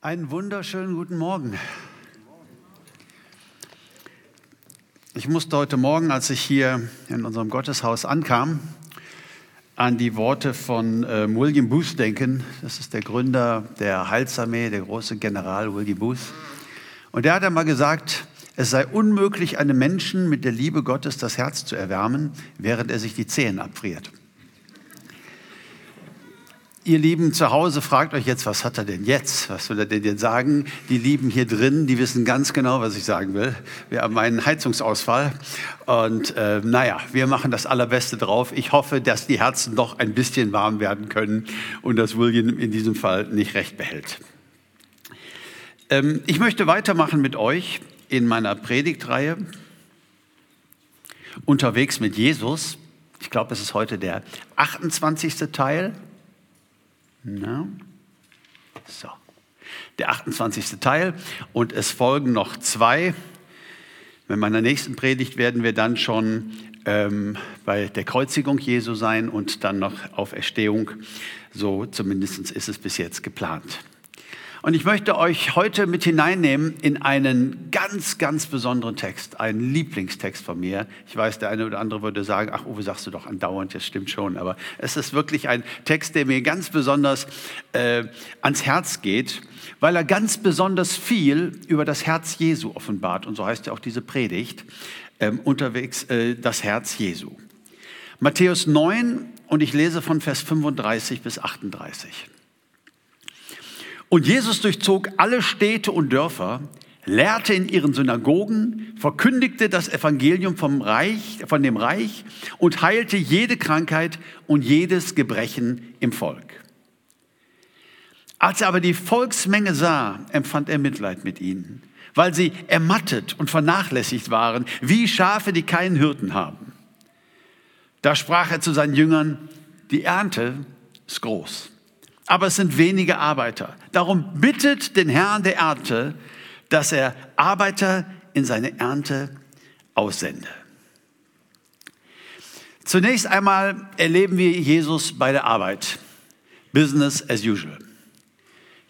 Einen wunderschönen guten Morgen. Ich musste heute Morgen, als ich hier in unserem Gotteshaus ankam, an die Worte von äh, William Booth denken. Das ist der Gründer der Heilsarmee, der große General William Booth. Und der hat einmal gesagt, es sei unmöglich, einem Menschen mit der Liebe Gottes das Herz zu erwärmen, während er sich die Zehen abfriert. Ihr Lieben zu Hause fragt euch jetzt, was hat er denn jetzt? Was will er denn jetzt sagen? Die Lieben hier drin, die wissen ganz genau, was ich sagen will. Wir haben einen Heizungsausfall und äh, naja, wir machen das Allerbeste drauf. Ich hoffe, dass die Herzen doch ein bisschen warm werden können und dass William in diesem Fall nicht recht behält. Ähm, ich möchte weitermachen mit euch in meiner Predigtreihe unterwegs mit Jesus. Ich glaube, es ist heute der 28. Teil na? So. Der 28. Teil und es folgen noch zwei. Bei meiner nächsten Predigt werden wir dann schon ähm, bei der Kreuzigung Jesu sein und dann noch auf Erstehung. So zumindest ist es bis jetzt geplant. Und ich möchte euch heute mit hineinnehmen in einen ganz, ganz besonderen Text, einen Lieblingstext von mir. Ich weiß, der eine oder andere würde sagen, ach Uwe, sagst du doch andauernd, das stimmt schon. Aber es ist wirklich ein Text, der mir ganz besonders äh, ans Herz geht, weil er ganz besonders viel über das Herz Jesu offenbart. Und so heißt ja auch diese Predigt, äh, unterwegs äh, das Herz Jesu. Matthäus 9 und ich lese von Vers 35 bis 38. Und Jesus durchzog alle Städte und Dörfer, lehrte in ihren Synagogen, verkündigte das Evangelium vom Reich, von dem Reich und heilte jede Krankheit und jedes Gebrechen im Volk. Als er aber die Volksmenge sah, empfand er Mitleid mit ihnen, weil sie ermattet und vernachlässigt waren, wie Schafe, die keinen Hirten haben. Da sprach er zu seinen Jüngern, die Ernte ist groß aber es sind wenige Arbeiter. Darum bittet den Herrn der Ernte, dass er Arbeiter in seine Ernte aussende. Zunächst einmal erleben wir Jesus bei der Arbeit. Business as usual.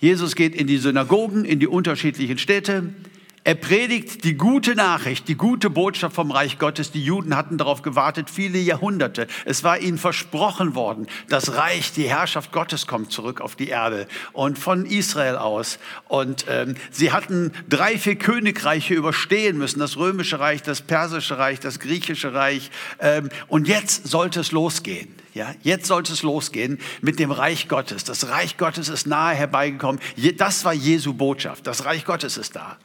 Jesus geht in die Synagogen, in die unterschiedlichen Städte. Er predigt die gute Nachricht, die gute Botschaft vom Reich Gottes. Die Juden hatten darauf gewartet, viele Jahrhunderte. Es war ihnen versprochen worden, das Reich, die Herrschaft Gottes kommt zurück auf die Erde und von Israel aus. Und ähm, sie hatten drei, vier Königreiche überstehen müssen, das römische Reich, das persische Reich, das griechische Reich. Ähm, und jetzt sollte es losgehen. Ja, jetzt sollte es losgehen mit dem Reich Gottes. Das Reich Gottes ist nahe herbeigekommen. Das war Jesu Botschaft. Das Reich Gottes ist da.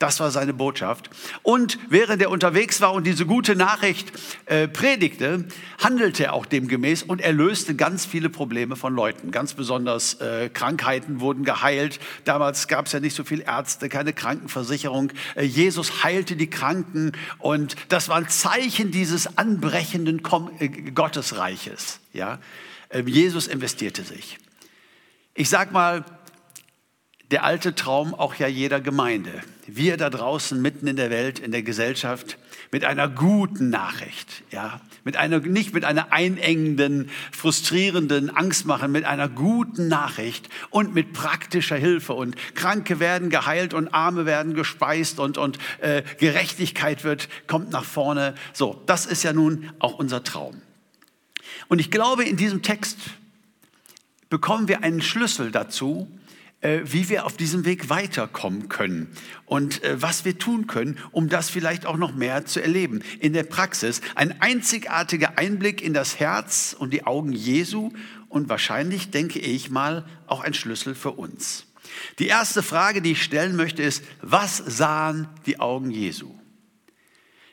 Das war seine Botschaft. Und während er unterwegs war und diese gute Nachricht äh, predigte, handelte er auch demgemäß und er löste ganz viele Probleme von Leuten. Ganz besonders äh, Krankheiten wurden geheilt. Damals gab es ja nicht so viele Ärzte, keine Krankenversicherung. Äh, Jesus heilte die Kranken und das war ein Zeichen dieses anbrechenden Kom äh, Gottesreiches. Ja? Ähm, Jesus investierte sich. Ich sag mal, der alte Traum auch ja jeder Gemeinde. Wir da draußen mitten in der Welt, in der Gesellschaft, mit einer guten Nachricht, ja, mit einer, nicht mit einer einengenden, frustrierenden, Angstmachen, mit einer guten Nachricht und mit praktischer Hilfe und Kranke werden geheilt und Arme werden gespeist und, und äh, Gerechtigkeit wird, kommt nach vorne. So, das ist ja nun auch unser Traum. Und ich glaube, in diesem Text bekommen wir einen Schlüssel dazu, wie wir auf diesem Weg weiterkommen können und äh, was wir tun können, um das vielleicht auch noch mehr zu erleben. In der Praxis ein einzigartiger Einblick in das Herz und die Augen Jesu und wahrscheinlich, denke ich mal, auch ein Schlüssel für uns. Die erste Frage, die ich stellen möchte, ist, was sahen die Augen Jesu?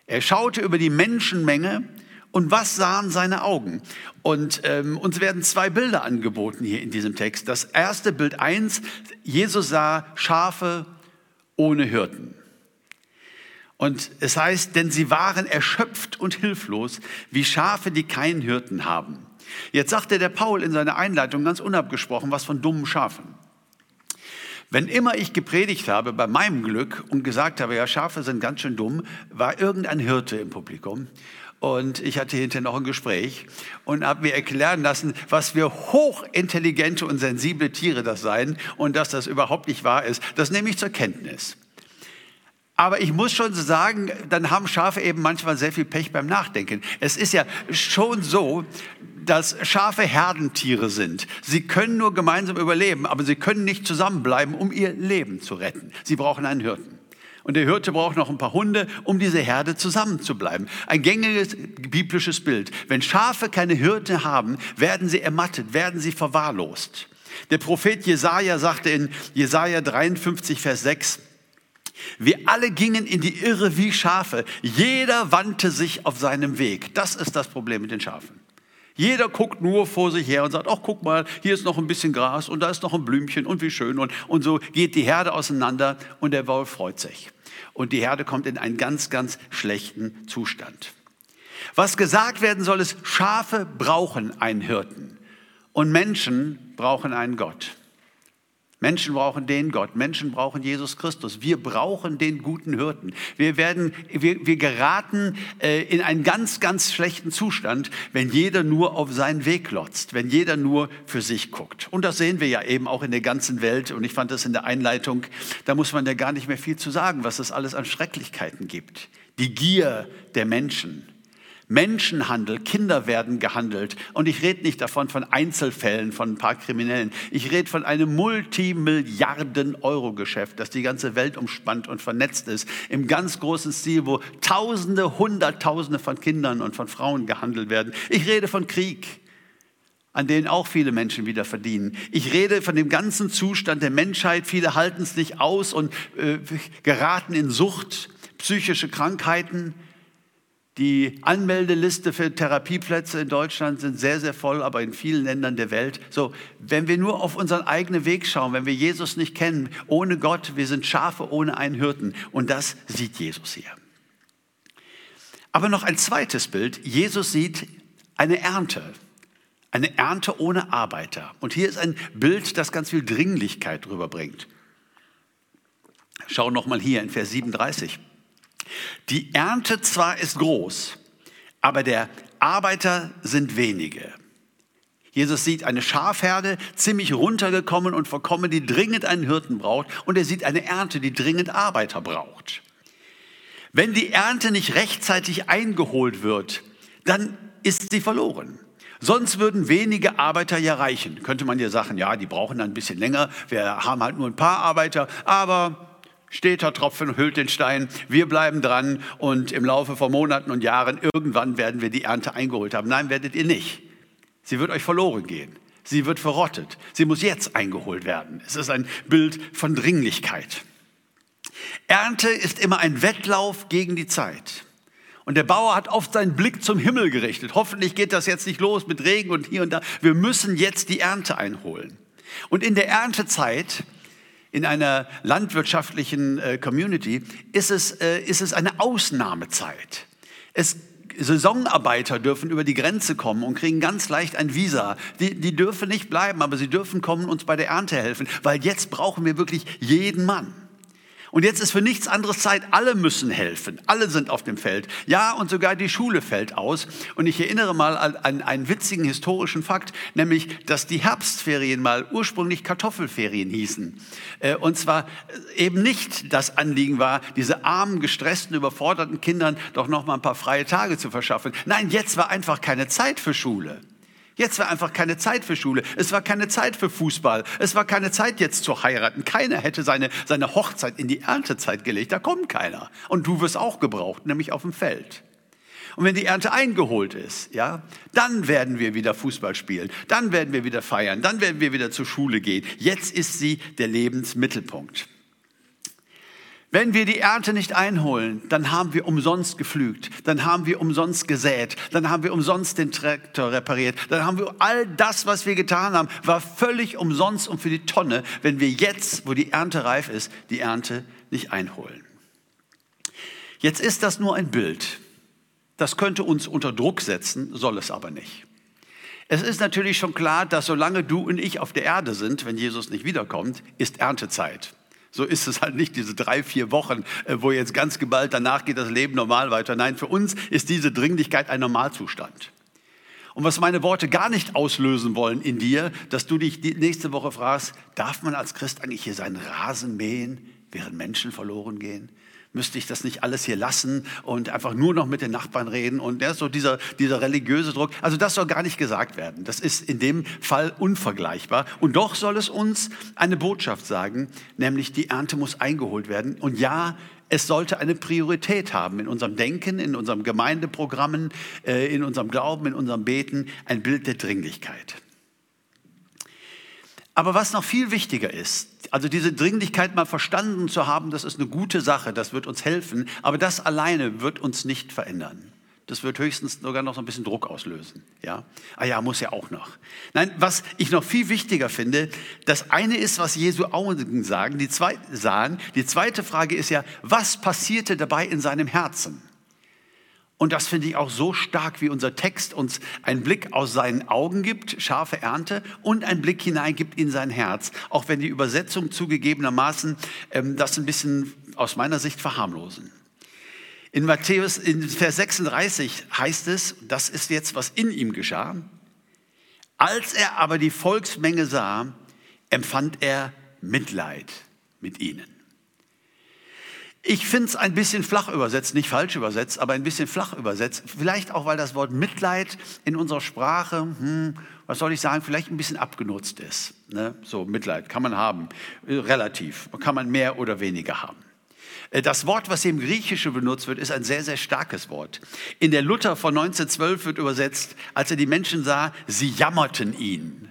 Er schaute über die Menschenmenge und was sahen seine Augen? Und ähm, uns werden zwei Bilder angeboten hier in diesem Text. Das erste Bild eins: Jesus sah Schafe ohne Hirten. Und es heißt, denn sie waren erschöpft und hilflos, wie Schafe, die keinen Hirten haben. Jetzt sagte der Paul in seiner Einleitung ganz unabgesprochen was von dummen Schafen. Wenn immer ich gepredigt habe bei meinem Glück und gesagt habe, ja, Schafe sind ganz schön dumm, war irgendein Hirte im Publikum Und ich hatte hinterher noch ein Gespräch und habe mir erklären lassen, was für hochintelligente und sensible Tiere das seien und dass das überhaupt nicht wahr ist. Das nehme ich zur Kenntnis. Aber ich muss schon sagen, dann haben Schafe eben manchmal sehr viel Pech beim Nachdenken. Es ist ja schon so, dass Schafe Herdentiere sind. Sie können nur gemeinsam überleben, aber sie können nicht zusammenbleiben, um ihr Leben zu retten. Sie brauchen einen Hirten. Und der Hirte braucht noch ein paar Hunde, um diese Herde zusammenzubleiben. Ein gängiges biblisches Bild. Wenn Schafe keine Hirte haben, werden sie ermattet, werden sie verwahrlost. Der Prophet Jesaja sagte in Jesaja 53, Vers 6, wir alle gingen in die Irre wie Schafe. Jeder wandte sich auf seinem Weg. Das ist das Problem mit den Schafen. Jeder guckt nur vor sich her und sagt, ach guck mal, hier ist noch ein bisschen Gras und da ist noch ein Blümchen und wie schön. Und, und so geht die Herde auseinander und der Wolf freut sich. Und die Herde kommt in einen ganz, ganz schlechten Zustand. Was gesagt werden soll, ist, Schafe brauchen einen Hirten und Menschen brauchen einen Gott. Menschen brauchen den Gott, Menschen brauchen Jesus Christus. Wir brauchen den guten Hirten. Wir werden, wir, wir geraten äh, in einen ganz, ganz schlechten Zustand, wenn jeder nur auf seinen Weg lotzt, wenn jeder nur für sich guckt. Und das sehen wir ja eben auch in der ganzen Welt. Und ich fand das in der Einleitung, da muss man ja gar nicht mehr viel zu sagen, was es alles an Schrecklichkeiten gibt. Die Gier der Menschen, Menschenhandel, Kinder werden gehandelt. Und ich rede nicht davon von Einzelfällen von ein paar Kriminellen. Ich rede von einem Multimilliarden-Euro-Geschäft, das die ganze Welt umspannt und vernetzt ist, im ganz großen Stil, wo Tausende, Hunderttausende von Kindern und von Frauen gehandelt werden. Ich rede von Krieg an denen auch viele Menschen wieder verdienen. Ich rede von dem ganzen Zustand der Menschheit. Viele halten es nicht aus und äh, geraten in Sucht, psychische Krankheiten. Die Anmeldeliste für Therapieplätze in Deutschland sind sehr, sehr voll, aber in vielen Ländern der Welt. So, wenn wir nur auf unseren eigenen Weg schauen, wenn wir Jesus nicht kennen, ohne Gott, wir sind Schafe ohne einen Hirten. Und das sieht Jesus hier. Aber noch ein zweites Bild. Jesus sieht eine Ernte. Eine Ernte ohne Arbeiter. Und hier ist ein Bild, das ganz viel Dringlichkeit rüberbringt. Schau noch mal hier in Vers 37. Die Ernte zwar ist groß, aber der Arbeiter sind wenige. Jesus sieht eine Schafherde, ziemlich runtergekommen und verkommen, die dringend einen Hirten braucht. Und er sieht eine Ernte, die dringend Arbeiter braucht. Wenn die Ernte nicht rechtzeitig eingeholt wird, dann ist sie verloren. Sonst würden wenige Arbeiter ja reichen. Könnte man ja sagen, ja, die brauchen dann ein bisschen länger. Wir haben halt nur ein paar Arbeiter. Aber Steter Tropfen hüllt den Stein. Wir bleiben dran und im Laufe von Monaten und Jahren irgendwann werden wir die Ernte eingeholt haben. Nein, werdet ihr nicht. Sie wird euch verloren gehen. Sie wird verrottet. Sie muss jetzt eingeholt werden. Es ist ein Bild von Dringlichkeit. Ernte ist immer ein Wettlauf gegen die Zeit. Und der Bauer hat oft seinen Blick zum Himmel gerichtet. Hoffentlich geht das jetzt nicht los mit Regen und hier und da. Wir müssen jetzt die Ernte einholen. Und in der Erntezeit in einer landwirtschaftlichen äh, Community ist es, äh, ist es eine Ausnahmezeit. Es Saisonarbeiter dürfen über die Grenze kommen und kriegen ganz leicht ein Visa. Die, die dürfen nicht bleiben, aber sie dürfen kommen und uns bei der Ernte helfen, weil jetzt brauchen wir wirklich jeden Mann. Und jetzt ist für nichts anderes Zeit. Alle müssen helfen. Alle sind auf dem Feld. Ja, und sogar die Schule fällt aus. Und ich erinnere mal an einen witzigen historischen Fakt, nämlich, dass die Herbstferien mal ursprünglich Kartoffelferien hießen. Äh, und zwar äh, eben nicht das Anliegen war, diese armen, gestressten, überforderten Kindern doch noch mal ein paar freie Tage zu verschaffen. Nein, jetzt war einfach keine Zeit für Schule. Jetzt war einfach keine Zeit für Schule. Es war keine Zeit für Fußball. Es war keine Zeit jetzt zu heiraten. Keiner hätte seine, seine Hochzeit in die Erntezeit gelegt. Da kommt keiner. Und du wirst auch gebraucht, nämlich auf dem Feld. Und wenn die Ernte eingeholt ist, ja, dann werden wir wieder Fußball spielen. Dann werden wir wieder feiern. Dann werden wir wieder zur Schule gehen. Jetzt ist sie der Lebensmittelpunkt. Wenn wir die Ernte nicht einholen, dann haben wir umsonst gepflügt, dann haben wir umsonst gesät, dann haben wir umsonst den Traktor repariert, dann haben wir all das, was wir getan haben, war völlig umsonst und für die Tonne, wenn wir jetzt, wo die Ernte reif ist, die Ernte nicht einholen. Jetzt ist das nur ein Bild. Das könnte uns unter Druck setzen, soll es aber nicht. Es ist natürlich schon klar, dass solange du und ich auf der Erde sind, wenn Jesus nicht wiederkommt, ist Erntezeit. So ist es halt nicht diese drei, vier Wochen, äh, wo jetzt ganz geballt danach geht das Leben normal weiter. Nein, für uns ist diese Dringlichkeit ein Normalzustand. Und was meine Worte gar nicht auslösen wollen in dir, dass du dich nächste Woche fragst, darf man als Christ eigentlich hier seinen Rasen mähen, während Menschen verloren gehen? Müsste ich das nicht alles hier lassen und einfach nur noch mit den Nachbarn reden und ja, so dieser, dieser religiöse Druck. Also das soll gar nicht gesagt werden. Das ist in dem Fall unvergleichbar. Und doch soll es uns eine Botschaft sagen, nämlich die Ernte muss eingeholt werden. Und ja, es sollte eine Priorität haben in unserem Denken, in unserem Gemeindeprogrammen, äh, in unserem Glauben, in unserem Beten, ein Bild der Dringlichkeit. Aber was noch viel wichtiger ist, also diese Dringlichkeit mal verstanden zu haben, das ist eine gute Sache, das wird uns helfen, aber das alleine wird uns nicht verändern. Das wird höchstens sogar noch so ein bisschen Druck auslösen. Ja, ah ja, muss ja auch noch. Nein, was ich noch viel wichtiger finde, das eine ist, was Jesu Augen sagen, die zweite sahen. Die zweite Frage ist ja, was passierte dabei in seinem Herzen? Und das finde ich auch so stark, wie unser Text uns einen Blick aus seinen Augen gibt, scharfe Ernte, und einen Blick hineingibt in sein Herz. Auch wenn die Übersetzung zugegebenermaßen ähm, das ein bisschen aus meiner Sicht verharmlosen. In Matthäus, in Vers 36 heißt es, das ist jetzt, was in ihm geschah. Als er aber die Volksmenge sah, empfand er Mitleid mit ihnen. Ich finde es ein bisschen flach übersetzt, nicht falsch übersetzt, aber ein bisschen flach übersetzt. Vielleicht auch, weil das Wort Mitleid in unserer Sprache, hm, was soll ich sagen, vielleicht ein bisschen abgenutzt ist. Ne? So, Mitleid kann man haben, relativ, kann man mehr oder weniger haben. Äh, das Wort, was hier im Griechischen benutzt wird, ist ein sehr, sehr starkes Wort. In der Luther von 1912 wird übersetzt, als er die Menschen sah, sie jammerten ihn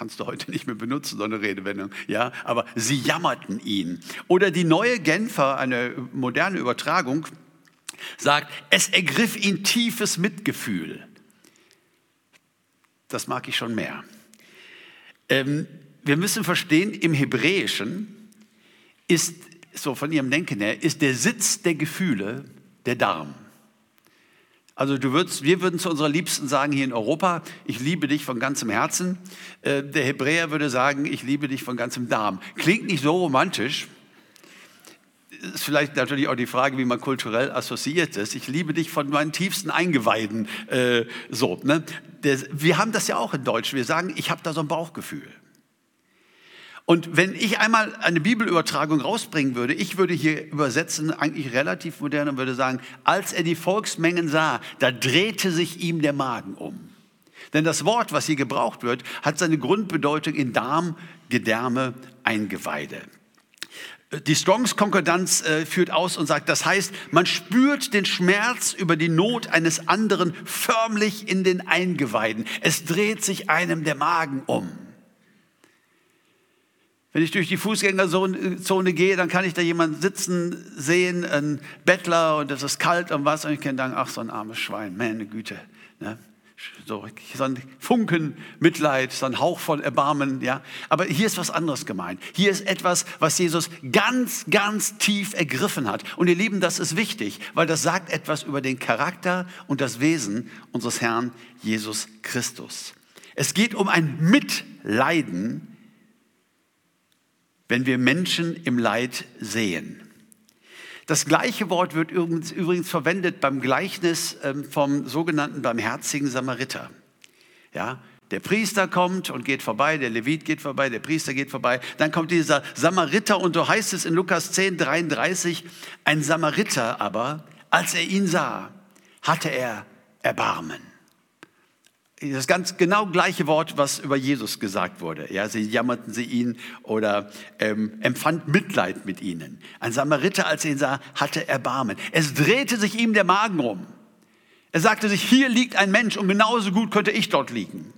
kannst du heute nicht mehr benutzen, so eine Redewendung, ja, aber sie jammerten ihn. Oder die neue Genfer, eine moderne Übertragung, sagt, es ergriff ihn tiefes Mitgefühl. Das mag ich schon mehr. Ähm, wir müssen verstehen, im Hebräischen ist, so von ihrem Denken her, ist der Sitz der Gefühle der Darm. Also du würdest, wir würden zu unserer Liebsten sagen hier in Europa, ich liebe dich von ganzem Herzen. Äh, der Hebräer würde sagen, ich liebe dich von ganzem Darm. Klingt nicht so romantisch. Ist vielleicht natürlich auch die Frage, wie man kulturell assoziiert ist. Ich liebe dich von meinen tiefsten Eingeweiden. Äh, so, ne? Der, wir haben das ja auch in Deutsch. Wir sagen, ich habe da so ein Bauchgefühl. Und wenn ich einmal eine Bibelübertragung rausbringen würde, ich würde hier übersetzen, eigentlich relativ modern und würde sagen, als er die Volksmengen sah, da drehte sich ihm der Magen um. Denn das Wort, was hier gebraucht wird, hat seine Grundbedeutung in Darm, Gedärme, Eingeweide. Die Strongs Konkordanz äh, führt aus und sagt, das heißt, man spürt den Schmerz über die Not eines anderen förmlich in den Eingeweiden. Es dreht sich einem der Magen um. Wenn ich durch die Fußgängerzone gehe, dann kann ich da jemanden sitzen sehen, ein Bettler und es ist kalt und was und ich kann sagen, ach so ein armes Schwein, meine Güte. Ne? So, so ein Funken Mitleid, so ein Hauch von Erbarmen. Ja? Aber hier ist was anderes gemeint. Hier ist etwas, was Jesus ganz, ganz tief ergriffen hat. Und ihr Lieben, das ist wichtig, weil das sagt etwas über den Charakter und das Wesen unseres Herrn Jesus Christus. Es geht um ein Mitleiden wenn wir Menschen im Leid sehen. Das gleiche Wort wird übrigens, verwendet beim Gleichnis ähm, vom sogenannten barmherzigen Samariter. Ja, der Priester kommt und geht vorbei, der Levit geht vorbei, der Priester geht vorbei. Dann kommt dieser Samariter und so heißt es in Lukas 10, 33, ein Samariter aber, als er ihn sah, hatte er Erbarmen das ganz genau gleiche Wort, was über Jesus gesagt wurde. Ja, sie jammerten sie ihn oder ähm, empfand Mitleid mit ihnen. Ein Samariter, als er ihn sah, hatte Erbarmen. Es drehte sich ihm der Magen rum. Er sagte sich, hier liegt ein Mensch und genauso gut könnte ich dort liegen.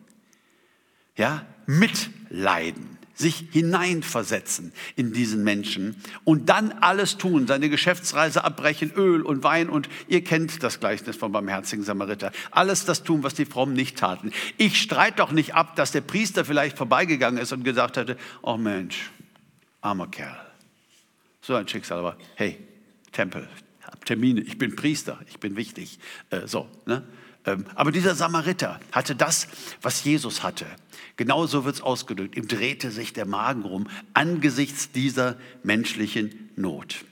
Ja, Mitleiden sich hineinversetzen in diesen Menschen und dann alles tun, seine Geschäftsreise abbrechen, Öl und Wein und ihr kennt das Gleichnis vom barmherzigen Samariter. Alles das tun, was die Frommen nicht taten. Ich streite doch nicht ab, dass der Priester vielleicht vorbeigegangen ist und gesagt hätte, oh Mensch, armer Kerl. So ein Schicksal, aber hey, Tempel, hab Termine, ich bin Priester, ich bin wichtig. Äh, so, ne? Ähm, aber dieser Samariter hatte das, was Jesus hatte. Genauso wird es ausgedrückt. Ihm drehte sich der Magen rum angesichts dieser menschlichen Not.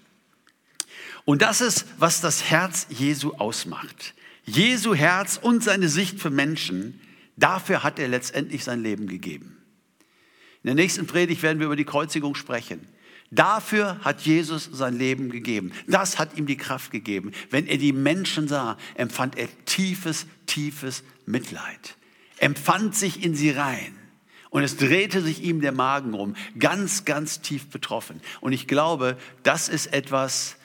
Und das ist, was das Herz Jesu ausmacht. Jesu Herz und seine Sicht für Menschen, dafür hat er letztendlich sein Leben gegeben. In der nächsten Predigt werden wir über die Kreuzigung sprechen. Dafür hat Jesus sein Leben gegeben. Das hat ihm die Kraft gegeben. Wenn er die Menschen sah, empfand er tiefes, tiefes Mitleid. Empfand sich in sie rein. Und es drehte sich ihm der Magen rum, ganz, ganz tief betroffen. Und ich glaube, das ist etwas,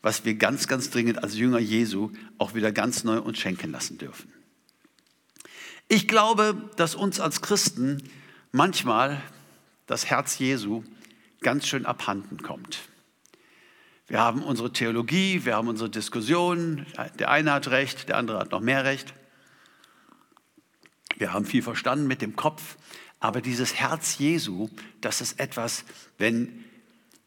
was wir ganz, ganz dringend als Jünger Jesu auch wieder ganz neu uns schenken lassen dürfen. Ich glaube, dass uns als Christen manchmal das Herz Jesu ganz schön abhanden kommt. Wir haben unsere Theologie, wir haben unsere Diskussionen. Der eine hat recht, der andere hat noch mehr recht. Wir haben viel verstanden mit dem Kopf, aber dieses Herz Jesu, das ist etwas, wenn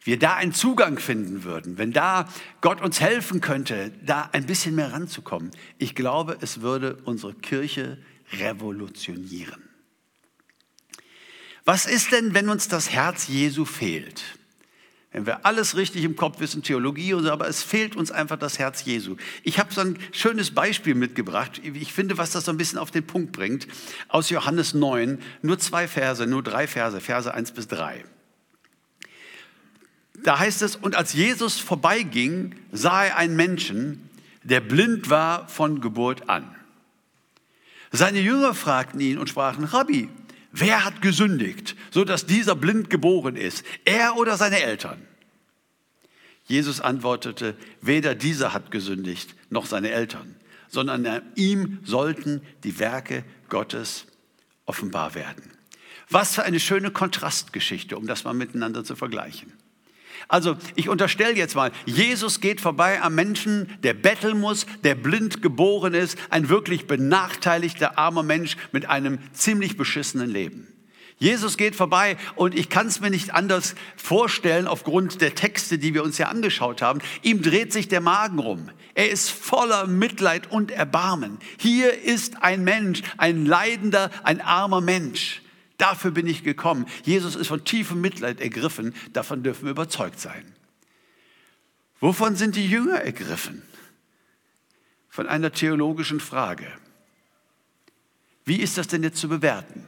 wir da einen Zugang finden würden, wenn da Gott uns helfen könnte, da ein bisschen mehr ranzukommen. Ich glaube, es würde unsere Kirche revolutionieren. Was ist denn, wenn uns das Herz Jesu fehlt? Wenn wir alles richtig im Kopf wissen, Theologie und so, aber es fehlt uns einfach das Herz Jesu. Ich habe so ein schönes Beispiel mitgebracht. Ich finde, was das so ein bisschen auf den Punkt bringt. Aus Johannes 9, nur zwei Verse, nur drei Verse, Verse 1 bis 3. Da heißt es, und als Jesus vorbeiging, sah er einen Menschen, der blind war von Geburt an. Seine Jünger fragten ihn und sprachen, Rabbi, Wer hat gesündigt, so dass dieser blind geboren ist? Er oder seine Eltern? Jesus antwortete, weder dieser hat gesündigt, noch seine Eltern, sondern ihm sollten die Werke Gottes offenbar werden. Was für eine schöne Kontrastgeschichte, um das mal miteinander zu vergleichen. Also ich unterstelle jetzt mal, Jesus geht vorbei am Menschen, der betteln muss, der blind geboren ist, ein wirklich benachteiligter armer Mensch mit einem ziemlich beschissenen Leben. Jesus geht vorbei und ich kann es mir nicht anders vorstellen aufgrund der Texte, die wir uns ja angeschaut haben. Ihm dreht sich der Magen rum. Er ist voller Mitleid und Erbarmen. Hier ist ein Mensch, ein leidender, ein armer Mensch. Dafür bin ich gekommen. Jesus ist von tiefem Mitleid ergriffen. Davon dürfen wir überzeugt sein. Wovon sind die Jünger ergriffen? Von einer theologischen Frage. Wie ist das denn jetzt zu bewerten?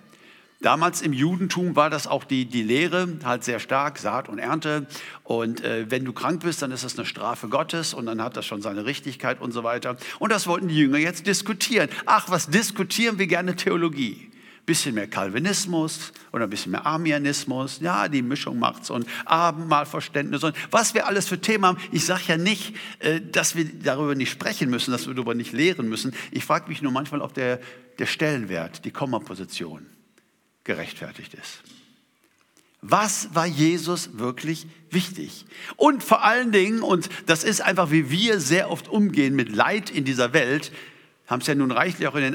Damals im Judentum war das auch die, die Lehre halt sehr stark, Saat und Ernte. Und äh, wenn du krank bist, dann ist das eine Strafe Gottes und dann hat das schon seine Richtigkeit und so weiter. Und das wollten die Jünger jetzt diskutieren. Ach, was diskutieren wir gerne Theologie? Bisschen mehr Calvinismus oder ein bisschen mehr Armianismus. Ja, die Mischung macht's und Abendmahlverständnis und was wir alles für Themen haben. Ich sage ja nicht, äh, dass wir darüber nicht sprechen müssen, dass wir darüber nicht lehren müssen. Ich frage mich nur manchmal, ob der, der Stellenwert, die Kommaposition gerechtfertigt ist. Was war Jesus wirklich wichtig? Und vor allen Dingen, und das ist einfach, wie wir sehr oft umgehen mit Leid in dieser Welt, haben es ja nun reichlich auch in,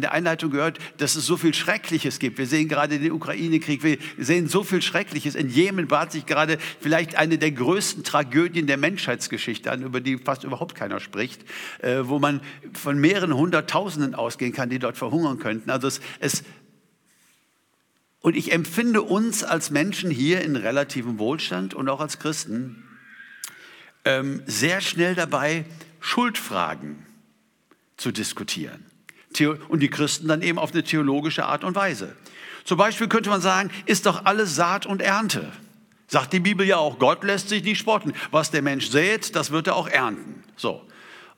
der Einleitung gehört, dass es so viel Schreckliches gibt. Wir sehen gerade den Ukraine-Krieg, wir sehen so viel Schreckliches. In Jemen bahnt sich gerade vielleicht eine der größten Tragödien der Menschheitsgeschichte an, über die fast überhaupt keiner spricht, äh, wo man von mehreren Hunderttausenden ausgehen kann, die dort verhungern könnten. Also es, es und ich empfinde uns als Menschen hier in relativem Wohlstand und auch als Christen ähm, sehr schnell dabei, Schuldfragen zu diskutieren. Und die Christen dann eben auf eine theologische Art und Weise. Zum Beispiel könnte man sagen, ist doch alles Saat und Ernte. Sagt die Bibel ja auch, Gott lässt sich nicht spotten. Was der Mensch sät, das wird er auch ernten. So.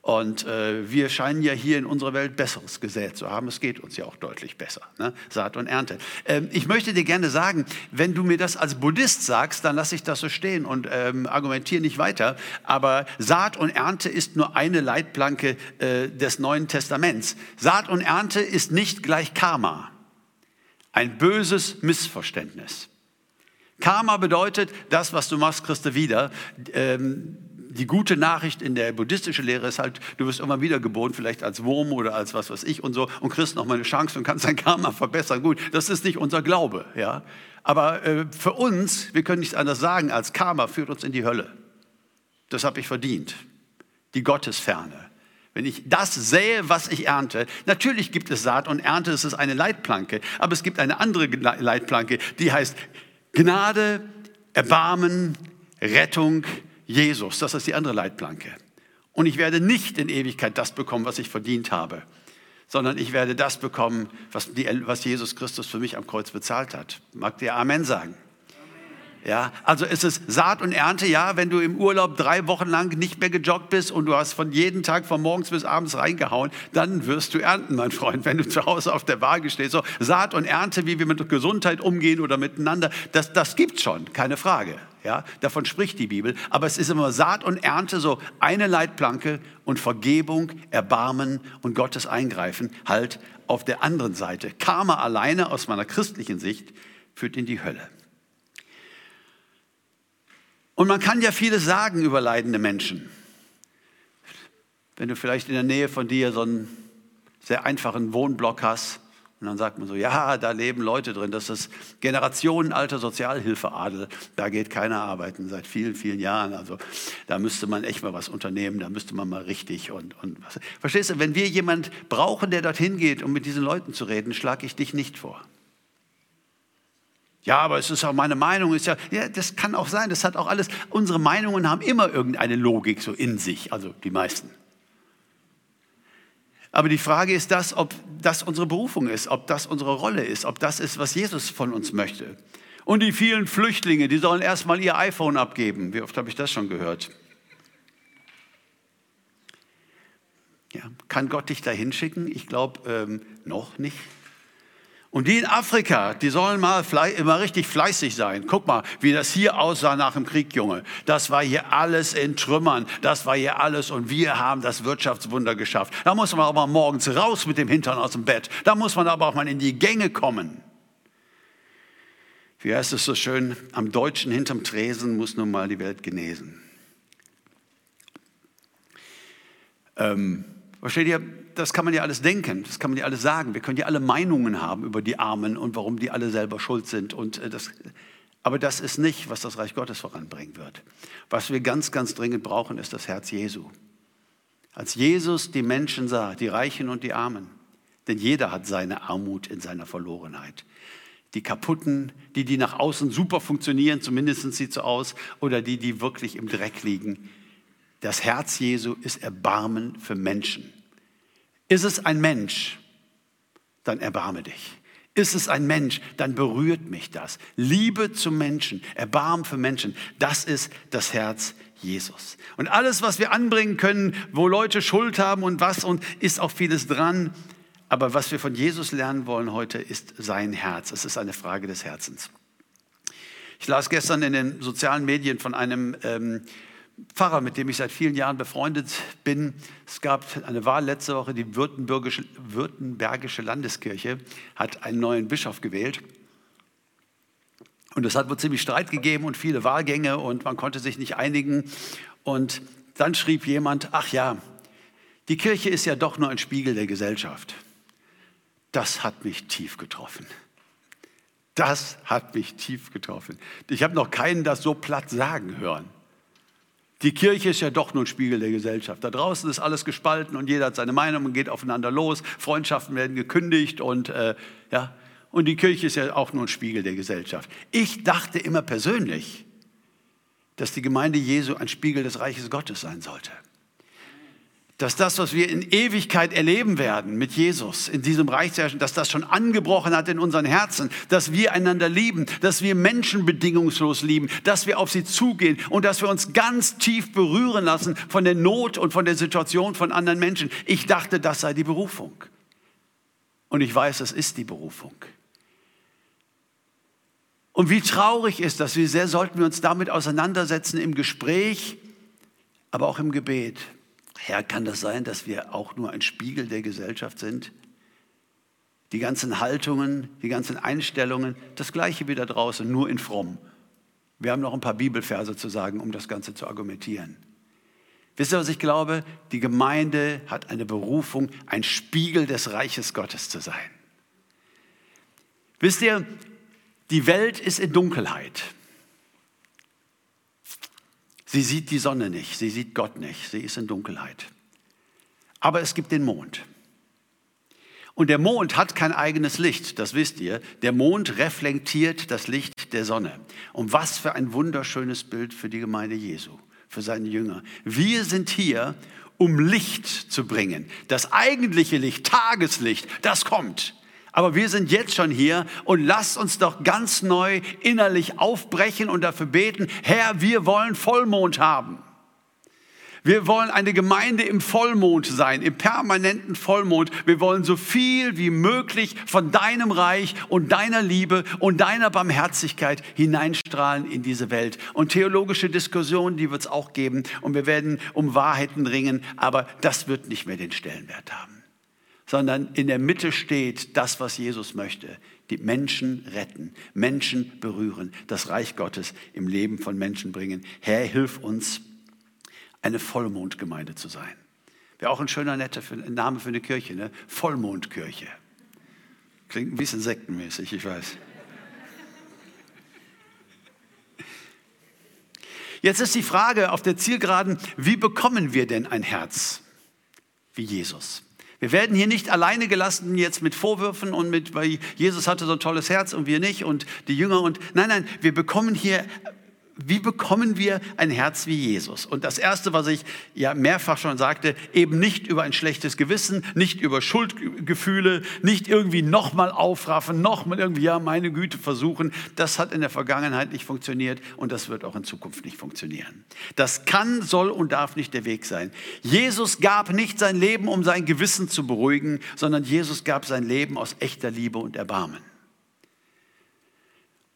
Und äh, wir scheinen ja hier in unserer Welt Besseres gesät zu haben. Es geht uns ja auch deutlich besser. Ne? Saat und Ernte. Ähm, ich möchte dir gerne sagen, wenn du mir das als Buddhist sagst, dann lasse ich das so stehen und ähm, argumentiere nicht weiter. Aber Saat und Ernte ist nur eine Leitplanke äh, des Neuen Testaments. Saat und Ernte ist nicht gleich Karma. Ein böses Missverständnis. Karma bedeutet, das, was du machst, kriegst du wieder. Ähm, die gute Nachricht in der buddhistischen Lehre ist halt, du wirst immer wieder geboren, vielleicht als Wurm oder als was weiß ich und so und kriegst noch mal eine Chance und kannst dein Karma verbessern. Gut, das ist nicht unser Glaube, ja. Aber äh, für uns, wir können nichts anderes sagen, als Karma führt uns in die Hölle. Das habe ich verdient. Die Gottesferne. Wenn ich das sähe, was ich ernte, natürlich gibt es Saat und Ernte, es ist eine Leitplanke, aber es gibt eine andere Leitplanke, die heißt Gnade, Erbarmen, Rettung, Jesus. Das ist die andere Leitplanke. Und ich werde nicht in Ewigkeit das bekommen, was ich verdient habe, sondern ich werde das bekommen, was, die, was Jesus Christus für mich am Kreuz bezahlt hat. Mag dir Amen sagen? Ja, also es ist Saat und Ernte, ja, wenn du im Urlaub drei Wochen lang nicht mehr gejoggt bist und du hast von jedem Tag von morgens bis abends reingehauen, dann wirst du ernten, mein Freund, wenn du zu Hause auf der Waage stehst. So, Saat und Ernte, wie wir mit Gesundheit umgehen oder miteinander, das, das gibt's schon, keine Frage. Ja, davon spricht die Bibel. Aber es ist immer Saat und Ernte, so eine Leitplanke und Vergebung, Erbarmen und Gottes Eingreifen halt auf der anderen Seite. Karma alleine aus meiner christlichen Sicht führt in die Hölle. Und man kann ja vieles sagen über leidende Menschen. Wenn du vielleicht in der Nähe von dir so einen sehr einfachen Wohnblock hast und dann sagt man so, ja, da leben Leute drin, das ist generationenalter Sozialhilfeadel, da geht keiner arbeiten seit vielen, vielen Jahren. Also da müsste man echt mal was unternehmen, da müsste man mal richtig und, und was. Verstehst du, wenn wir jemand brauchen, der dorthin geht, um mit diesen Leuten zu reden, schlage ich dich nicht vor. Ja, aber es ist auch meine Meinung, ist ja, ja, das kann auch sein, das hat auch alles, unsere Meinungen haben immer irgendeine Logik so in sich, also die meisten. Aber die Frage ist das, ob das unsere Berufung ist, ob das unsere Rolle ist, ob das ist, was Jesus von uns möchte. Und die vielen Flüchtlinge, die sollen erstmal ihr iPhone abgeben. Wie oft habe ich das schon gehört? Ja, kann Gott dich da hinschicken? Ich glaube ähm, noch nicht. Und die in Afrika, die sollen mal immer richtig fleißig sein. Guck mal, wie das hier aussah nach dem Krieg, Junge. Das war hier alles in Trümmern. Das war hier alles und wir haben das Wirtschaftswunder geschafft. Da muss man aber morgens raus mit dem Hintern aus dem Bett. Da muss man aber auch mal in die Gänge kommen. Wie heißt es so schön? Am Deutschen hinterm Tresen muss nun mal die Welt genesen. Ähm, versteht ihr? das kann man ja alles denken, das kann man ja alles sagen. Wir können ja alle Meinungen haben über die Armen und warum die alle selber schuld sind. Und äh, das, aber das ist nicht, was das Reich Gottes voranbringen wird. Was wir ganz, ganz dringend brauchen, ist das Herz Jesu. Als Jesus die Menschen sah, die Reichen und die Armen, denn jeder hat seine Armut in seiner Verlorenheit. Die kaputten, die, die nach außen super funktionieren, zumindest sieht so aus, oder die, die wirklich im Dreck liegen. Das Herz Jesu ist Erbarmen für Menschen. Ist es ein Mensch, dann erbarme dich. Ist es ein Mensch, dann berührt mich das. Liebe zum Menschen, Erbarmen für Menschen, das ist das Herz Jesus. Und alles, was wir anbringen können, wo Leute Schuld haben und was, und ist auch vieles dran. Aber was wir von Jesus lernen wollen heute, ist sein Herz. Es ist eine Frage des Herzens. Ich las gestern in den sozialen Medien von einem ähm, Pfarrer, mit dem ich seit vielen Jahren befreundet bin. Es gab eine Wahl letzte Woche, die Württembergische, Württembergische Landeskirche hat einen neuen Bischof gewählt. Und es hat wohl ziemlich Streit gegeben und viele Wahlgänge und man konnte sich nicht einigen. Und dann schrieb jemand, ach ja, die Kirche ist ja doch nur ein Spiegel der Gesellschaft. Das hat mich tief getroffen. Das hat mich tief getroffen. Ich habe noch keinen das so platt sagen hören. Die Kirche ist ja doch nur ein Spiegel der Gesellschaft. Da draußen ist alles gespalten und jeder hat seine Meinung und geht aufeinander los. Freundschaften werden gekündigt und äh, ja. Und die Kirche ist ja auch nur ein Spiegel der Gesellschaft. Ich dachte immer persönlich, dass die Gemeinde Jesu ein Spiegel des Reiches Gottes sein sollte dass das, was wir in Ewigkeit erleben werden mit Jesus in diesem Reich, dass das schon angebrochen hat in unseren Herzen, dass wir einander lieben, dass wir Menschen bedingungslos lieben, dass wir auf sie zugehen und dass wir uns ganz tief berühren lassen von der Not und von der Situation von anderen Menschen. Ich dachte, das sei die Berufung. Und ich weiß, es ist die Berufung. Und wie traurig ist das, wie sehr sollten wir uns damit auseinandersetzen im Gespräch, aber auch im Gebet. Herr, kann das sein, dass wir auch nur ein Spiegel der Gesellschaft sind? Die ganzen Haltungen, die ganzen Einstellungen, das gleiche wie da draußen, nur in fromm. Wir haben noch ein paar Bibelverse zu sagen, um das Ganze zu argumentieren. Wisst ihr, was ich glaube? Die Gemeinde hat eine Berufung, ein Spiegel des Reiches Gottes zu sein. Wisst ihr, die Welt ist in Dunkelheit. Sie sieht die Sonne nicht, sie sieht Gott nicht, sie ist in Dunkelheit. Aber es gibt den Mond. Und der Mond hat kein eigenes Licht, das wisst ihr. Der Mond reflektiert das Licht der Sonne. Und was für ein wunderschönes Bild für die Gemeinde Jesu, für seine Jünger. Wir sind hier, um Licht zu bringen. Das eigentliche Licht, Tageslicht, das kommt. Aber wir sind jetzt schon hier und lasst uns doch ganz neu innerlich aufbrechen und dafür beten, Herr, wir wollen Vollmond haben. Wir wollen eine Gemeinde im Vollmond sein, im permanenten Vollmond. Wir wollen so viel wie möglich von deinem Reich und deiner Liebe und deiner Barmherzigkeit hineinstrahlen in diese Welt. Und theologische Diskussionen, die wird es auch geben. Und wir werden um Wahrheiten ringen, aber das wird nicht mehr den Stellenwert haben. Sondern in der Mitte steht das, was Jesus möchte. Die Menschen retten, Menschen berühren, das Reich Gottes im Leben von Menschen bringen. Herr, hilf uns eine Vollmondgemeinde zu sein. Wäre auch ein schöner, netter Name für eine Kirche, ne? Vollmondkirche. Klingt ein bisschen sektenmäßig, ich weiß. Jetzt ist die Frage auf der Zielgeraden, wie bekommen wir denn ein Herz wie Jesus? Wir werden hier nicht alleine gelassen jetzt mit Vorwürfen und mit, weil Jesus hatte so ein tolles Herz und wir nicht und die Jünger und nein, nein, wir bekommen hier wie bekommen wir ein Herz wie Jesus? Und das Erste, was ich ja mehrfach schon sagte, eben nicht über ein schlechtes Gewissen, nicht über Schuldgefühle, nicht irgendwie nochmal aufraffen, nochmal irgendwie, ja, meine Güte versuchen. Das hat in der Vergangenheit nicht funktioniert und das wird auch in Zukunft nicht funktionieren. Das kann, soll und darf nicht der Weg sein. Jesus gab nicht sein Leben, um sein Gewissen zu beruhigen, sondern Jesus gab sein Leben aus echter Liebe und Erbarmen.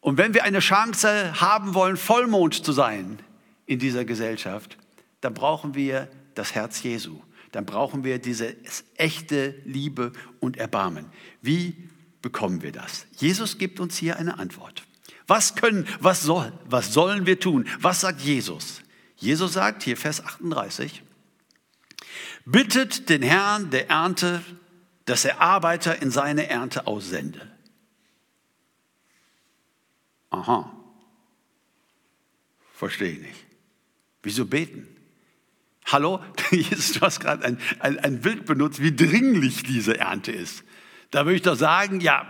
Und wenn wir eine Chance haben wollen, Vollmond zu sein in dieser Gesellschaft, dann brauchen wir das Herz Jesu. Dann brauchen wir diese echte Liebe und Erbarmen. Wie bekommen wir das? Jesus gibt uns hier eine Antwort. Was können, was soll, was sollen wir tun? Was sagt Jesus? Jesus sagt hier Vers 38, bittet den Herrn der Ernte, dass er Arbeiter in seine Ernte aussende. Aha, verstehe ich nicht. Wieso beten? Hallo, du hast gerade ein, ein, ein Bild benutzt, wie dringlich diese Ernte ist. Da würde ich doch sagen, ja,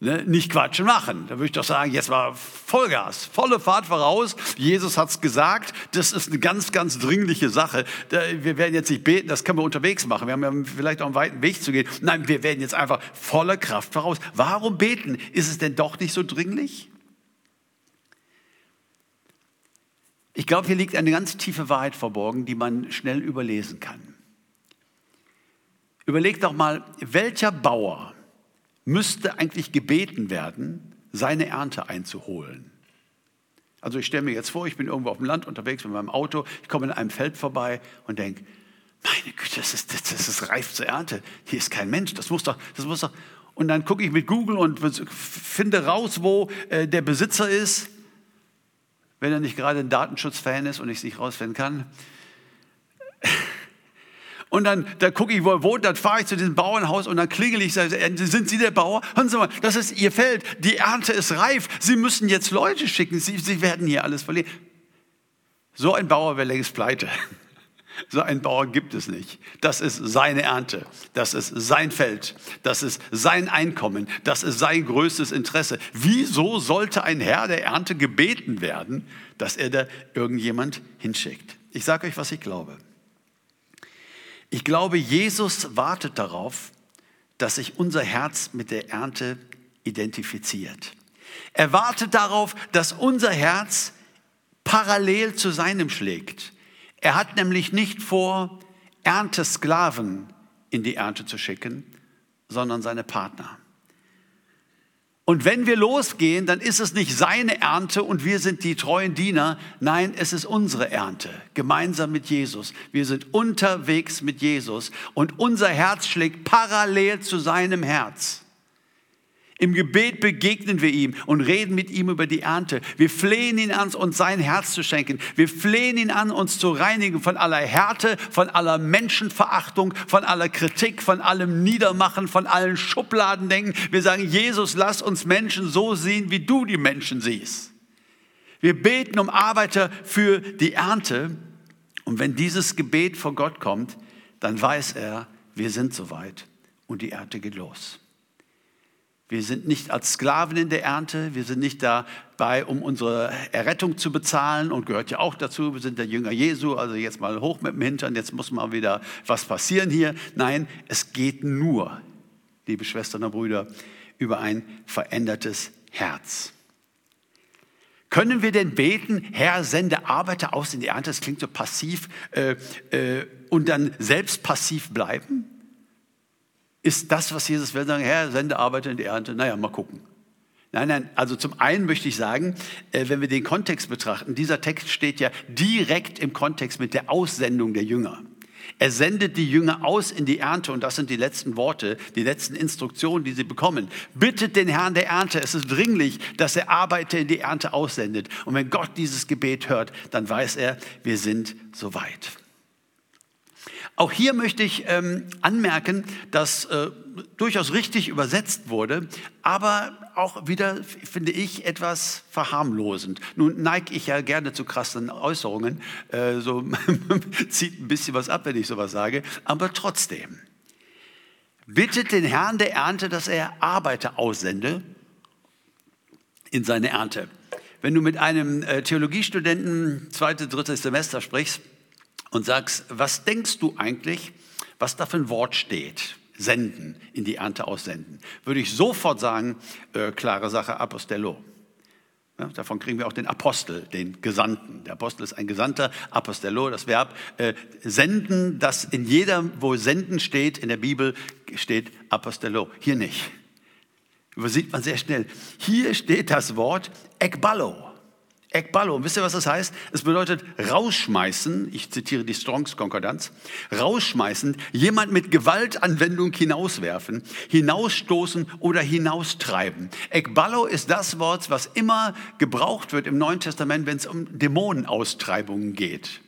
ne, nicht quatschen machen. Da würde ich doch sagen, jetzt war Vollgas, volle Fahrt voraus. Jesus hat es gesagt, das ist eine ganz, ganz dringliche Sache. Wir werden jetzt nicht beten, das können wir unterwegs machen. Wir haben ja vielleicht auch einen weiten Weg zu gehen. Nein, wir werden jetzt einfach voller Kraft voraus. Warum beten? Ist es denn doch nicht so dringlich? Ich glaube, hier liegt eine ganz tiefe Wahrheit verborgen, die man schnell überlesen kann. Überleg doch mal, welcher Bauer müsste eigentlich gebeten werden, seine Ernte einzuholen? Also ich stelle mir jetzt vor, ich bin irgendwo auf dem Land unterwegs mit meinem Auto, ich komme in einem Feld vorbei und denke, meine Güte, das ist, das ist reif zur Ernte. Hier ist kein Mensch, das muss doch, das muss doch. Und dann gucke ich mit Google und finde raus, wo äh, der Besitzer ist wenn er nicht gerade ein Datenschutzfan ist und ich es nicht rausfinden kann. Und dann, dann gucke ich, wo er wohnt, dann fahre ich zu diesem Bauernhaus und dann klingel ich, sage, äh, sind Sie der Bauer? Hören Sie mal, das ist Ihr Feld, die Ernte ist reif, Sie müssen jetzt Leute schicken, Sie, Sie werden hier alles verlieren. So ein Bauer wäre längst pleite. So einen Bauern gibt es nicht. Das ist seine Ernte, das ist sein Feld, das ist sein Einkommen, das ist sein größtes Interesse. Wieso sollte ein Herr der Ernte gebeten werden, dass er da irgendjemand hinschickt? Ich sage euch, was ich glaube. Ich glaube, Jesus wartet darauf, dass sich unser Herz mit der Ernte identifiziert. Er wartet darauf, dass unser Herz parallel zu seinem schlägt er hat nämlich nicht vor, Erntesklaven in die Ernte zu schicken, sondern seine Partner. Und wenn wir losgehen, dann ist es nicht seine Ernte und wir sind die treuen Diener. Nein, es ist unsere Ernte, gemeinsam mit Jesus. Wir sind unterwegs mit Jesus und unser Herz schlägt parallel zu seinem Herz. Im Gebet begegnen wir ihm und reden mit ihm über die Ernte. Wir flehen ihn an, uns sein Herz zu schenken. Wir flehen ihn an, uns zu reinigen von aller Härte, von aller Menschenverachtung, von aller Kritik, von allem Niedermachen, von allen Schubladendenken. Wir sagen, Jesus, lass uns Menschen so sehen, wie du die Menschen siehst. Wir beten um Arbeiter für die Ernte. Und wenn dieses Gebet vor Gott kommt, dann weiß er, wir sind soweit und die Ernte geht los. Wir sind nicht als Sklaven in der Ernte, wir sind nicht dabei, um unsere Errettung zu bezahlen und gehört ja auch dazu, wir sind der Jünger Jesu, also jetzt mal hoch mit dem Hintern, jetzt muss mal wieder was passieren hier. Nein, es geht nur, liebe Schwestern und Brüder, über ein verändertes Herz. Können wir denn beten, Herr, sende Arbeiter aus in die Ernte? Das klingt so passiv äh, äh, und dann selbst passiv bleiben? Ist das, was Jesus will, sagen, Herr, sende Arbeiter in die Ernte? Naja, mal gucken. Nein, nein, also zum einen möchte ich sagen, äh, wenn wir den Kontext betrachten, dieser Text steht ja direkt im Kontext mit der Aussendung der Jünger. Er sendet die Jünger aus in die Ernte und das sind die letzten Worte, die letzten Instruktionen, die sie bekommen. Bittet den Herrn der Ernte, es ist dringlich, dass er Arbeiter in die Ernte aussendet. Und wenn Gott dieses Gebet hört, dann weiß er, wir sind soweit. Auch hier möchte ich ähm, anmerken, dass äh, durchaus richtig übersetzt wurde, aber auch wieder, finde ich, etwas verharmlosend. Nun neige ich ja gerne zu krassen Äußerungen, äh, so zieht ein bisschen was ab, wenn ich sowas sage, aber trotzdem. Bittet den Herrn der Ernte, dass er Arbeiter aussende in seine Ernte. Wenn du mit einem äh, Theologiestudenten zweites, drittes Semester sprichst, und sagst, was denkst du eigentlich, was da für ein Wort steht? Senden, in die Ernte aussenden. Würde ich sofort sagen, äh, klare Sache, Apostello. Ja, davon kriegen wir auch den Apostel, den Gesandten. Der Apostel ist ein Gesandter, Apostello, das Verb äh, senden, das in jeder, wo senden steht, in der Bibel steht Apostello. Hier nicht. Übersieht man sehr schnell. Hier steht das Wort ekballo. Ekballo. Wisst ihr, was das heißt? Es bedeutet rausschmeißen, ich zitiere die Strongs Konkordanz, rausschmeißen, jemand mit Gewaltanwendung hinauswerfen, hinausstoßen oder hinaustreiben. Ekballo ist das Wort, was immer gebraucht wird im Neuen Testament, wenn es um Dämonenaustreibungen geht.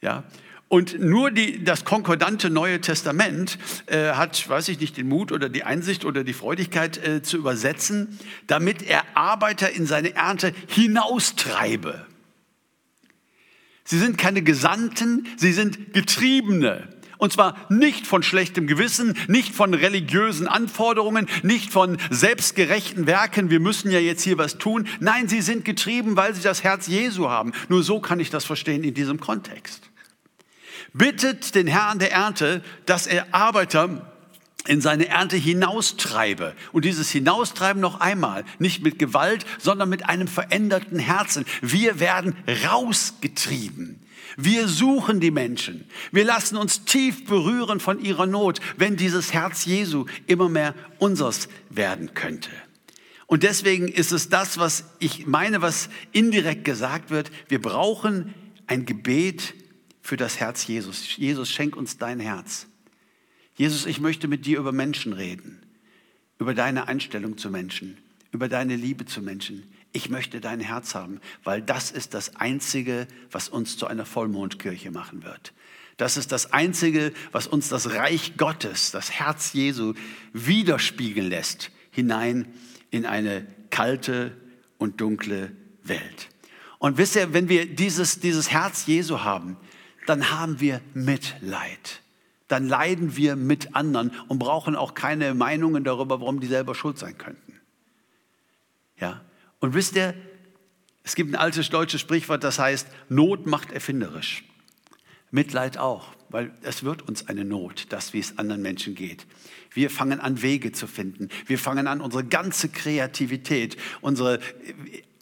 Ja, und nur die, das konkordante Neue Testament äh, hat, weiß ich nicht, den Mut oder die Einsicht oder die Freudigkeit äh, zu übersetzen, damit er Arbeiter in seine Ernte hinaustreibe. Sie sind keine Gesandten, sie sind Getriebene. Und zwar nicht von schlechtem Gewissen, nicht von religiösen Anforderungen, nicht von selbstgerechten Werken, wir müssen ja jetzt hier was tun. Nein, sie sind getrieben, weil sie das Herz Jesu haben. Nur so kann ich das verstehen in diesem Kontext bittet den Herrn der Ernte, dass er Arbeiter in seine Ernte hinaustreibe. Und dieses Hinaustreiben noch einmal, nicht mit Gewalt, sondern mit einem veränderten Herzen. Wir werden rausgetrieben. Wir suchen die Menschen. Wir lassen uns tief berühren von ihrer Not, wenn dieses Herz Jesu immer mehr unseres werden könnte. Und deswegen ist es das, was ich meine, was indirekt gesagt wird. Wir brauchen ein Gebet für das Herz Jesus. Jesus, schenk uns dein Herz. Jesus, ich möchte mit dir über Menschen reden, über deine Einstellung zu Menschen, über deine Liebe zu Menschen. Ich möchte dein Herz haben, weil das ist das Einzige, was uns zu einer Vollmondkirche machen wird. Das ist das Einzige, was uns das Reich Gottes, das Herz Jesu widerspiegeln lässt, hinein in eine kalte und dunkle Welt. Und wisst ihr, wenn wir dieses, dieses Herz Jesu haben, dann haben wir Mitleid. Dann leiden wir mit anderen und brauchen auch keine Meinungen darüber, warum die selber schuld sein könnten. Ja? Und wisst ihr, es gibt ein altes deutsches Sprichwort, das heißt, Not macht erfinderisch. Mitleid auch, weil es wird uns eine Not, das wie es anderen Menschen geht. Wir fangen an, Wege zu finden. Wir fangen an, unsere ganze Kreativität, unsere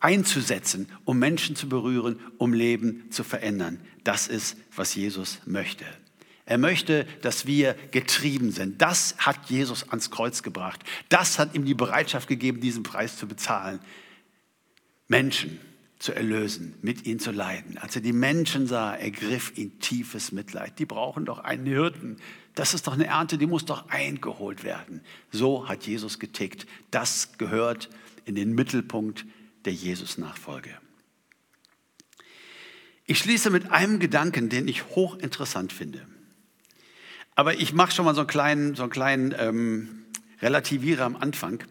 einzusetzen, um Menschen zu berühren, um Leben zu verändern. Das ist, was Jesus möchte. Er möchte, dass wir getrieben sind. Das hat Jesus ans Kreuz gebracht. Das hat ihm die Bereitschaft gegeben, diesen Preis zu bezahlen. Menschen zu erlösen, mit ihnen zu leiden. Als er die Menschen sah, ergriff ihn tiefes Mitleid. Die brauchen doch einen Hirten. Das ist doch eine Ernte, die muss doch eingeholt werden. So hat Jesus getickt. Das gehört in den Mittelpunkt der Jesus-Nachfolge. Ich schließe mit einem Gedanken, den ich hochinteressant finde. Aber ich mache schon mal so einen kleinen, so einen kleinen ähm, Relativierer am Anfang,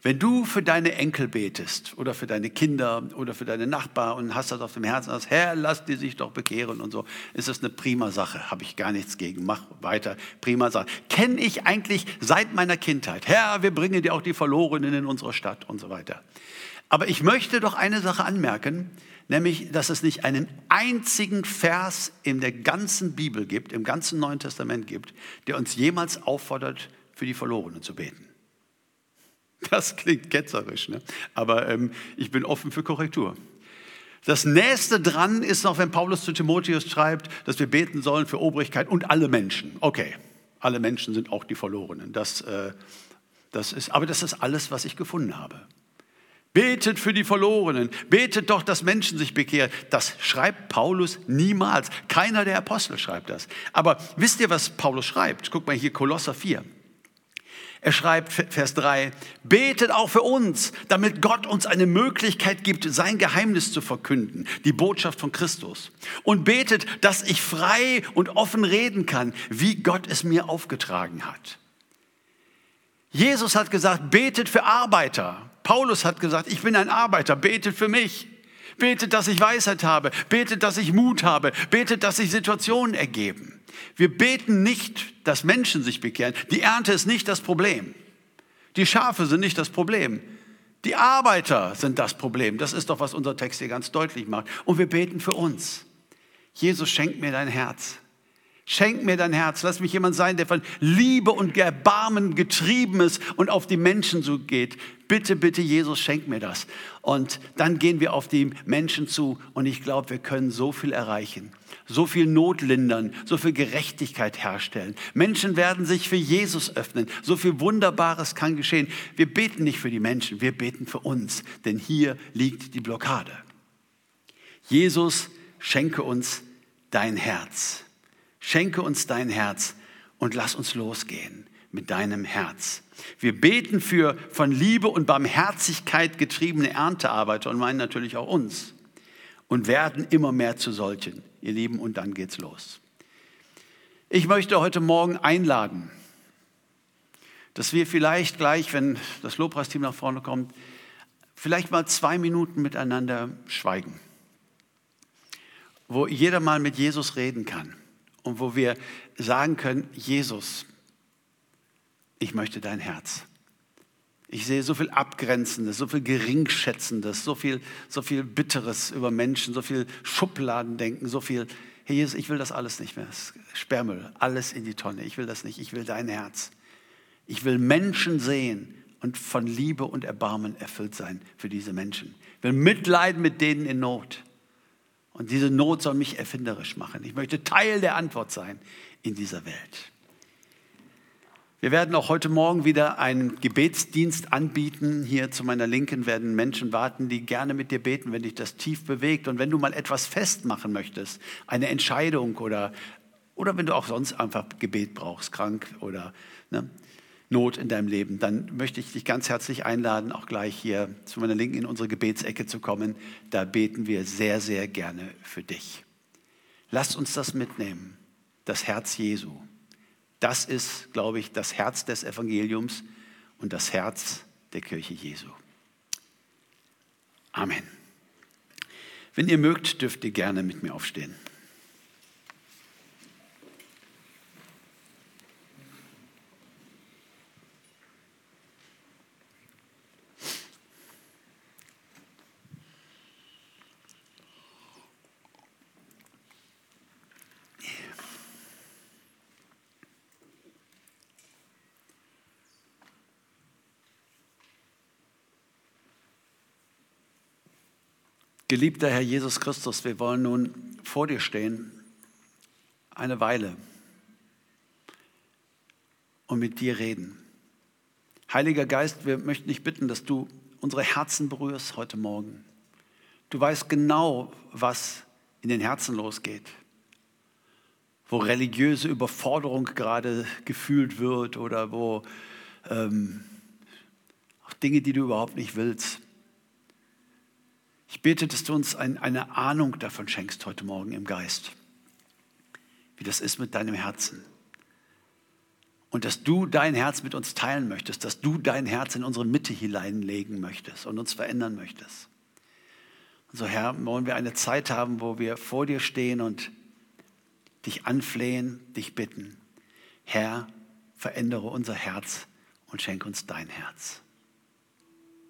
Wenn du für deine Enkel betest oder für deine Kinder oder für deine Nachbarn und hast das auf dem Herzen, sagst, Herr, lass die sich doch bekehren und so, ist das eine prima Sache. Habe ich gar nichts gegen. Mach weiter. Prima Sache. Kenne ich eigentlich seit meiner Kindheit. Herr, wir bringen dir auch die Verlorenen in unsere Stadt und so weiter. Aber ich möchte doch eine Sache anmerken, nämlich, dass es nicht einen einzigen Vers in der ganzen Bibel gibt, im ganzen Neuen Testament gibt, der uns jemals auffordert, für die Verlorenen zu beten. Das klingt ketzerisch, ne? aber ähm, ich bin offen für Korrektur. Das nächste dran ist noch, wenn Paulus zu Timotheus schreibt, dass wir beten sollen für Obrigkeit und alle Menschen. Okay, alle Menschen sind auch die Verlorenen. Das, äh, das ist, aber das ist alles, was ich gefunden habe. Betet für die Verlorenen. Betet doch, dass Menschen sich bekehren. Das schreibt Paulus niemals. Keiner der Apostel schreibt das. Aber wisst ihr, was Paulus schreibt? Guck mal hier, Kolosser 4. Er schreibt, Vers 3, betet auch für uns, damit Gott uns eine Möglichkeit gibt, sein Geheimnis zu verkünden, die Botschaft von Christus. Und betet, dass ich frei und offen reden kann, wie Gott es mir aufgetragen hat. Jesus hat gesagt, betet für Arbeiter. Paulus hat gesagt, ich bin ein Arbeiter, betet für mich. Betet, dass ich Weisheit habe. Betet, dass ich Mut habe. Betet, dass sich Situationen ergeben. Wir beten nicht, dass Menschen sich bekehren. Die Ernte ist nicht das Problem. Die Schafe sind nicht das Problem. Die Arbeiter sind das Problem. Das ist doch, was unser Text hier ganz deutlich macht. Und wir beten für uns. Jesus, schenk mir dein Herz. Schenk mir dein Herz. Lass mich jemand sein, der von Liebe und Erbarmen getrieben ist und auf die Menschen so geht. Bitte, bitte, Jesus, schenk mir das. Und dann gehen wir auf die Menschen zu und ich glaube, wir können so viel erreichen, so viel Not lindern, so viel Gerechtigkeit herstellen. Menschen werden sich für Jesus öffnen. So viel Wunderbares kann geschehen. Wir beten nicht für die Menschen, wir beten für uns, denn hier liegt die Blockade. Jesus, schenke uns dein Herz. Schenke uns dein Herz und lass uns losgehen mit deinem Herz. Wir beten für von Liebe und Barmherzigkeit getriebene Erntearbeiter und meinen natürlich auch uns und werden immer mehr zu solchen, ihr Lieben, und dann geht's los. Ich möchte heute Morgen einladen, dass wir vielleicht gleich, wenn das Lobpreisteam nach vorne kommt, vielleicht mal zwei Minuten miteinander schweigen, wo jeder mal mit Jesus reden kann und wo wir sagen können, Jesus, ich möchte dein Herz. Ich sehe so viel Abgrenzendes, so viel Geringschätzendes, so viel, so viel Bitteres über Menschen, so viel Schubladendenken, so viel, Herr Jesus, ich will das alles nicht mehr. Sperrmüll, alles in die Tonne. Ich will das nicht. Ich will dein Herz. Ich will Menschen sehen und von Liebe und Erbarmen erfüllt sein für diese Menschen. Ich will mitleiden mit denen in Not. Und diese Not soll mich erfinderisch machen. Ich möchte Teil der Antwort sein in dieser Welt. Wir werden auch heute Morgen wieder einen Gebetsdienst anbieten. Hier zu meiner Linken werden Menschen warten, die gerne mit dir beten, wenn dich das tief bewegt. Und wenn du mal etwas festmachen möchtest, eine Entscheidung oder, oder wenn du auch sonst einfach Gebet brauchst, krank oder ne, Not in deinem Leben, dann möchte ich dich ganz herzlich einladen, auch gleich hier zu meiner Linken in unsere Gebetsecke zu kommen. Da beten wir sehr, sehr gerne für dich. Lass uns das mitnehmen, das Herz Jesu. Das ist, glaube ich, das Herz des Evangeliums und das Herz der Kirche Jesu. Amen. Wenn ihr mögt, dürft ihr gerne mit mir aufstehen. Geliebter Herr Jesus Christus, wir wollen nun vor dir stehen, eine Weile und mit dir reden. Heiliger Geist, wir möchten dich bitten, dass du unsere Herzen berührst heute Morgen. Du weißt genau, was in den Herzen losgeht, wo religiöse Überforderung gerade gefühlt wird oder wo ähm, Dinge, die du überhaupt nicht willst. Ich bete, dass du uns ein, eine Ahnung davon schenkst heute Morgen im Geist, wie das ist mit deinem Herzen. und dass du dein Herz mit uns teilen möchtest, dass du dein Herz in unsere Mitte hineinlegen möchtest und uns verändern möchtest. Und so, Herr, wollen wir eine Zeit haben, wo wir vor dir stehen und dich anflehen, dich bitten. Herr, verändere unser Herz und schenke uns dein Herz.